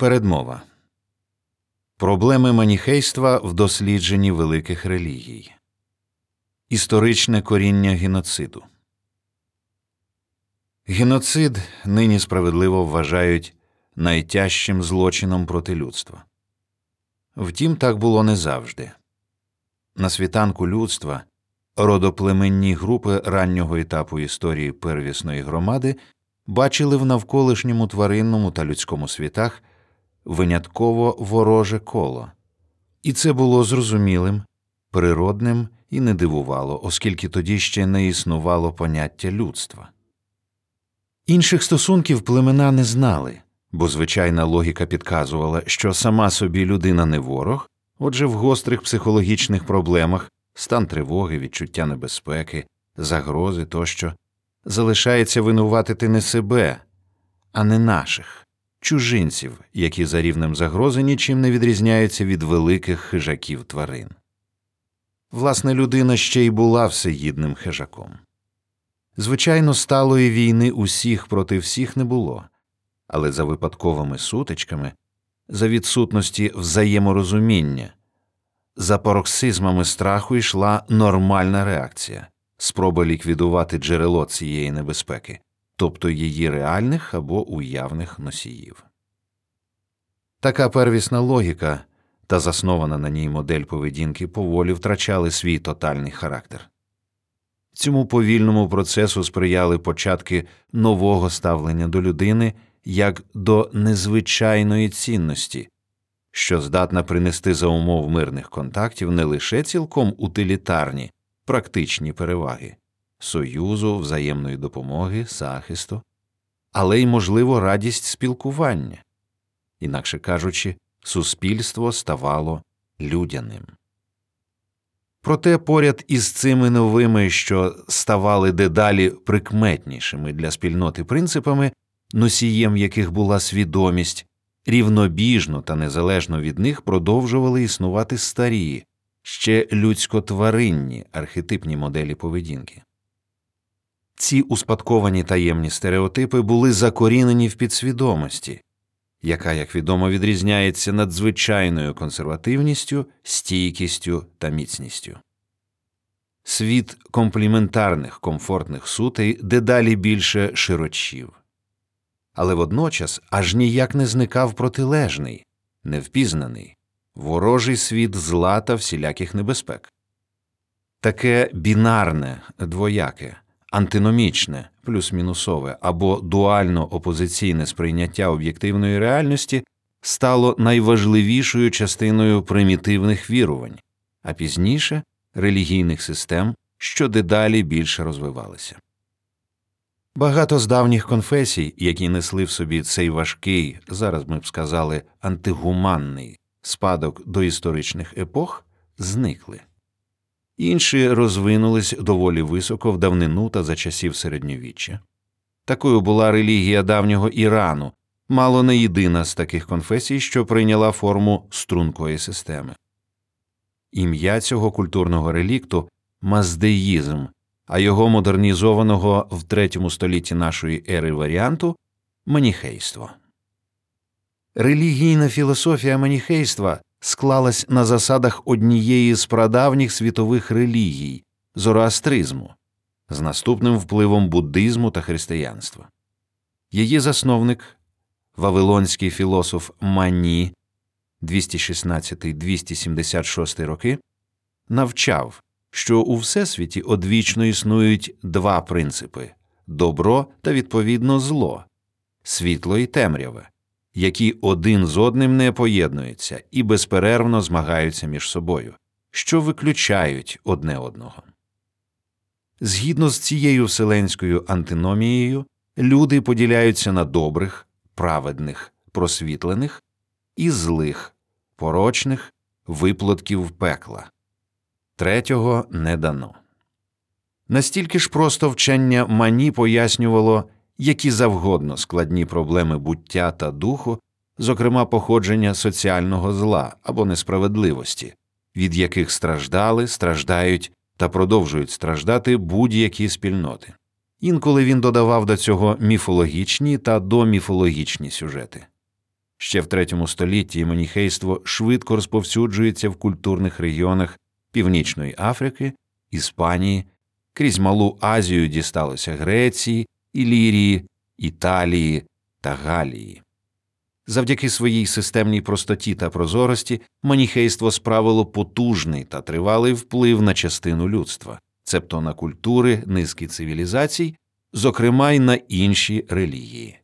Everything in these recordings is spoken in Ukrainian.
Передмова Проблеми маніхейства в дослідженні великих релігій. Історичне коріння геноциду. Геноцид нині справедливо вважають найтяжчим злочином проти людства. Втім, так було не завжди. На світанку людства родоплеменні групи раннього етапу історії первісної громади бачили в навколишньому тваринному та людському світах винятково вороже коло, і це було зрозумілим, природним і не дивувало, оскільки тоді ще не існувало поняття людства. Інших стосунків племена не знали, бо звичайна логіка підказувала, що сама собі людина не ворог, отже, в гострих психологічних проблемах стан тривоги, відчуття небезпеки, загрози тощо залишається винуватити не себе, а не наших чужинців, які за рівнем загрози нічим не відрізняються від великих хижаків тварин. Власне, людина ще й була всеїдним хижаком. Звичайно, сталої війни усіх проти всіх не було, але за випадковими сутичками, за відсутності взаєморозуміння, за пароксизмами страху йшла нормальна реакція спроба ліквідувати джерело цієї небезпеки, тобто її реальних або уявних носіїв. Така первісна логіка та заснована на ній модель поведінки поволі втрачали свій тотальний характер. Цьому повільному процесу сприяли початки нового ставлення до людини як до незвичайної цінності, що здатна принести за умов мирних контактів не лише цілком утилітарні, практичні переваги союзу, взаємної допомоги, захисту, але й, можливо, радість спілкування, інакше кажучи, суспільство ставало людяним. Проте поряд із цими новими, що ставали дедалі прикметнішими для спільноти принципами, носієм яких була свідомість, рівнобіжно та незалежно від них продовжували існувати старі, ще людсько-тваринні архетипні моделі поведінки. Ці успадковані таємні стереотипи були закорінені в підсвідомості, яка, як відомо, відрізняється надзвичайною консервативністю, стійкістю та міцністю. Світ компліментарних комфортних сутей дедалі більше широчів, але водночас аж ніяк не зникав протилежний, невпізнаний, ворожий світ зла та всіляких небезпек. Таке бінарне, двояке, антиномічне, плюс-мінусове або дуально опозиційне сприйняття об'єктивної реальності стало найважливішою частиною примітивних вірувань, а пізніше релігійних систем, що дедалі більше розвивалися. Багато з давніх конфесій, які несли в собі цей важкий, зараз ми б сказали, антигуманний спадок до історичних епох, зникли. Інші розвинулись доволі високо в давнину та за часів середньовіччя. Такою була релігія давнього Ірану, мало не єдина з таких конфесій, що прийняла форму стрункої системи. Ім'я цього культурного релікту маздеїзм, а його модернізованого в третьому столітті нашої ери варіанту маніхейство. Релігійна філософія маніхейства склалась на засадах однієї з прадавніх світових релігій зороастризму з наступним впливом буддизму та християнства. Її засновник, вавилонський філософ Мані 216-276 роки, навчав, що у всесвіті одвічно існують два принципи добро та відповідно зло, світло і темряве які один з одним не поєднуються і безперервно змагаються між собою, що виключають одне одного. Згідно з цією вселенською антиномією, люди поділяються на добрих, праведних, просвітлених і злих, порочних виплотків пекла. Третього не дано. Настільки ж просто вчення мані пояснювало які завгодно складні проблеми буття та духу, зокрема походження соціального зла або несправедливості, від яких страждали, страждають та продовжують страждати будь-які спільноти. Інколи він додавав до цього міфологічні та доміфологічні сюжети. Ще в третьому столітті маніхейство швидко розповсюджується в культурних регіонах Північної Африки, Іспанії, крізь Малу Азію дісталося Греції, Ілірії, Італії та Галії. Завдяки своїй системній простоті та прозорості маніхейство справило потужний та тривалий вплив на частину людства, цебто на культури низки цивілізацій, зокрема й на інші релігії.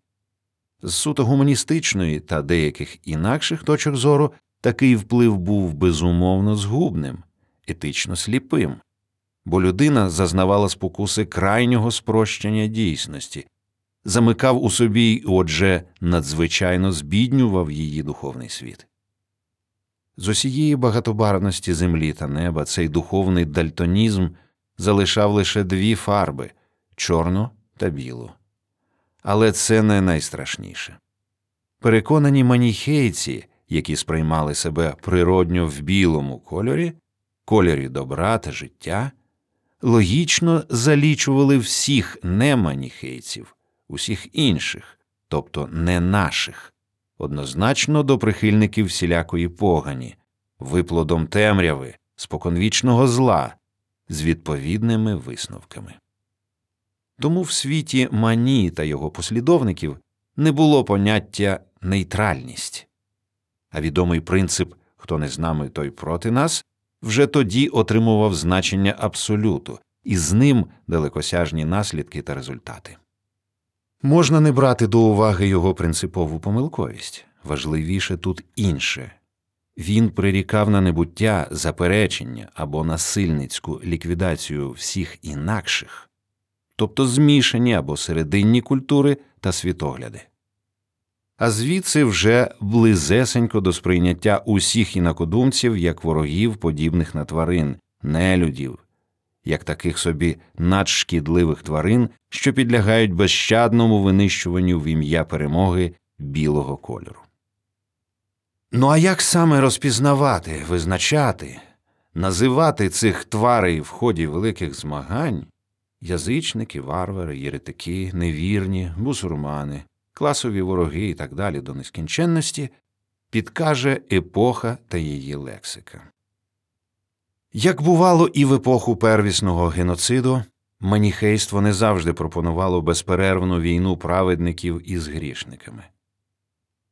З суто гуманістичної та деяких інакших точок зору такий вплив був безумовно згубним, етично сліпим, бо людина зазнавала спокуси крайнього спрощення дійсності, замикав у собі й, отже, надзвичайно збіднював її духовний світ. З усієї багатобарвності землі та неба цей духовний дальтонізм залишав лише дві фарби чорну та білу. Але це не найстрашніше. Переконані маніхейці, які сприймали себе природньо в білому кольорі, кольорі добра та життя, логічно залічували всіх неманіхейців, усіх інших, тобто не наших, однозначно до прихильників всілякої погані, виплодом темряви, споконвічного зла, з відповідними висновками. Тому в світі мані та його послідовників не було поняття нейтральність, а відомий принцип хто не з нами, той проти нас вже тоді отримував значення абсолюту, і з ним далекосяжні наслідки та результати. Можна не брати до уваги його принципову помилковість важливіше тут інше він прирікав на небуття заперечення або насильницьку ліквідацію всіх інакших, тобто змішані або серединні культури та світогляди. А звідси вже близесенько до сприйняття усіх інакодумців як ворогів, подібних на тварин, нелюдів, як таких собі надшкідливих тварин, що підлягають безщадному винищуванню в ім'я перемоги білого кольору. Ну а як саме розпізнавати, визначати, називати цих тварей в ході великих змагань язичники, варвари, єретики, невірні, бусурмани, класові вороги і так далі до нескінченності, підкаже епоха та її лексика. Як бувало і в епоху первісного геноциду, маніхейство не завжди пропонувало безперервну війну праведників із грішниками.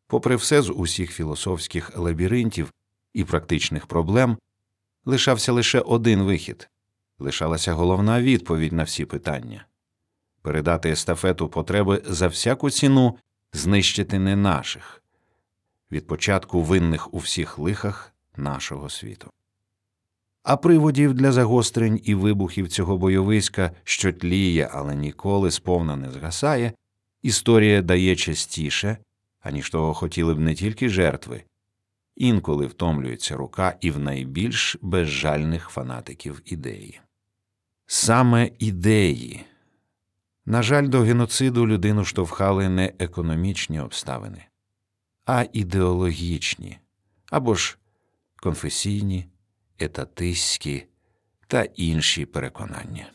Попри все з усіх філософських лабіринтів і практичних проблем, лишався лише один вихід лишалася головна відповідь на всі питання передати естафету потреби за всяку ціну знищити не наших від початку винних у всіх лихах нашого світу. А приводів для загострень і вибухів цього бойовиська, що тліє, але ніколи сповна не згасає, історія дає частіше, аніж того хотіли б не тільки жертви, інколи втомлюється рука і в найбільш безжальних фанатиків ідеї. Саме ідеї. На жаль, до геноциду людину штовхали не економічні обставини, а ідеологічні або ж конфесійні, етатистські та інші переконання.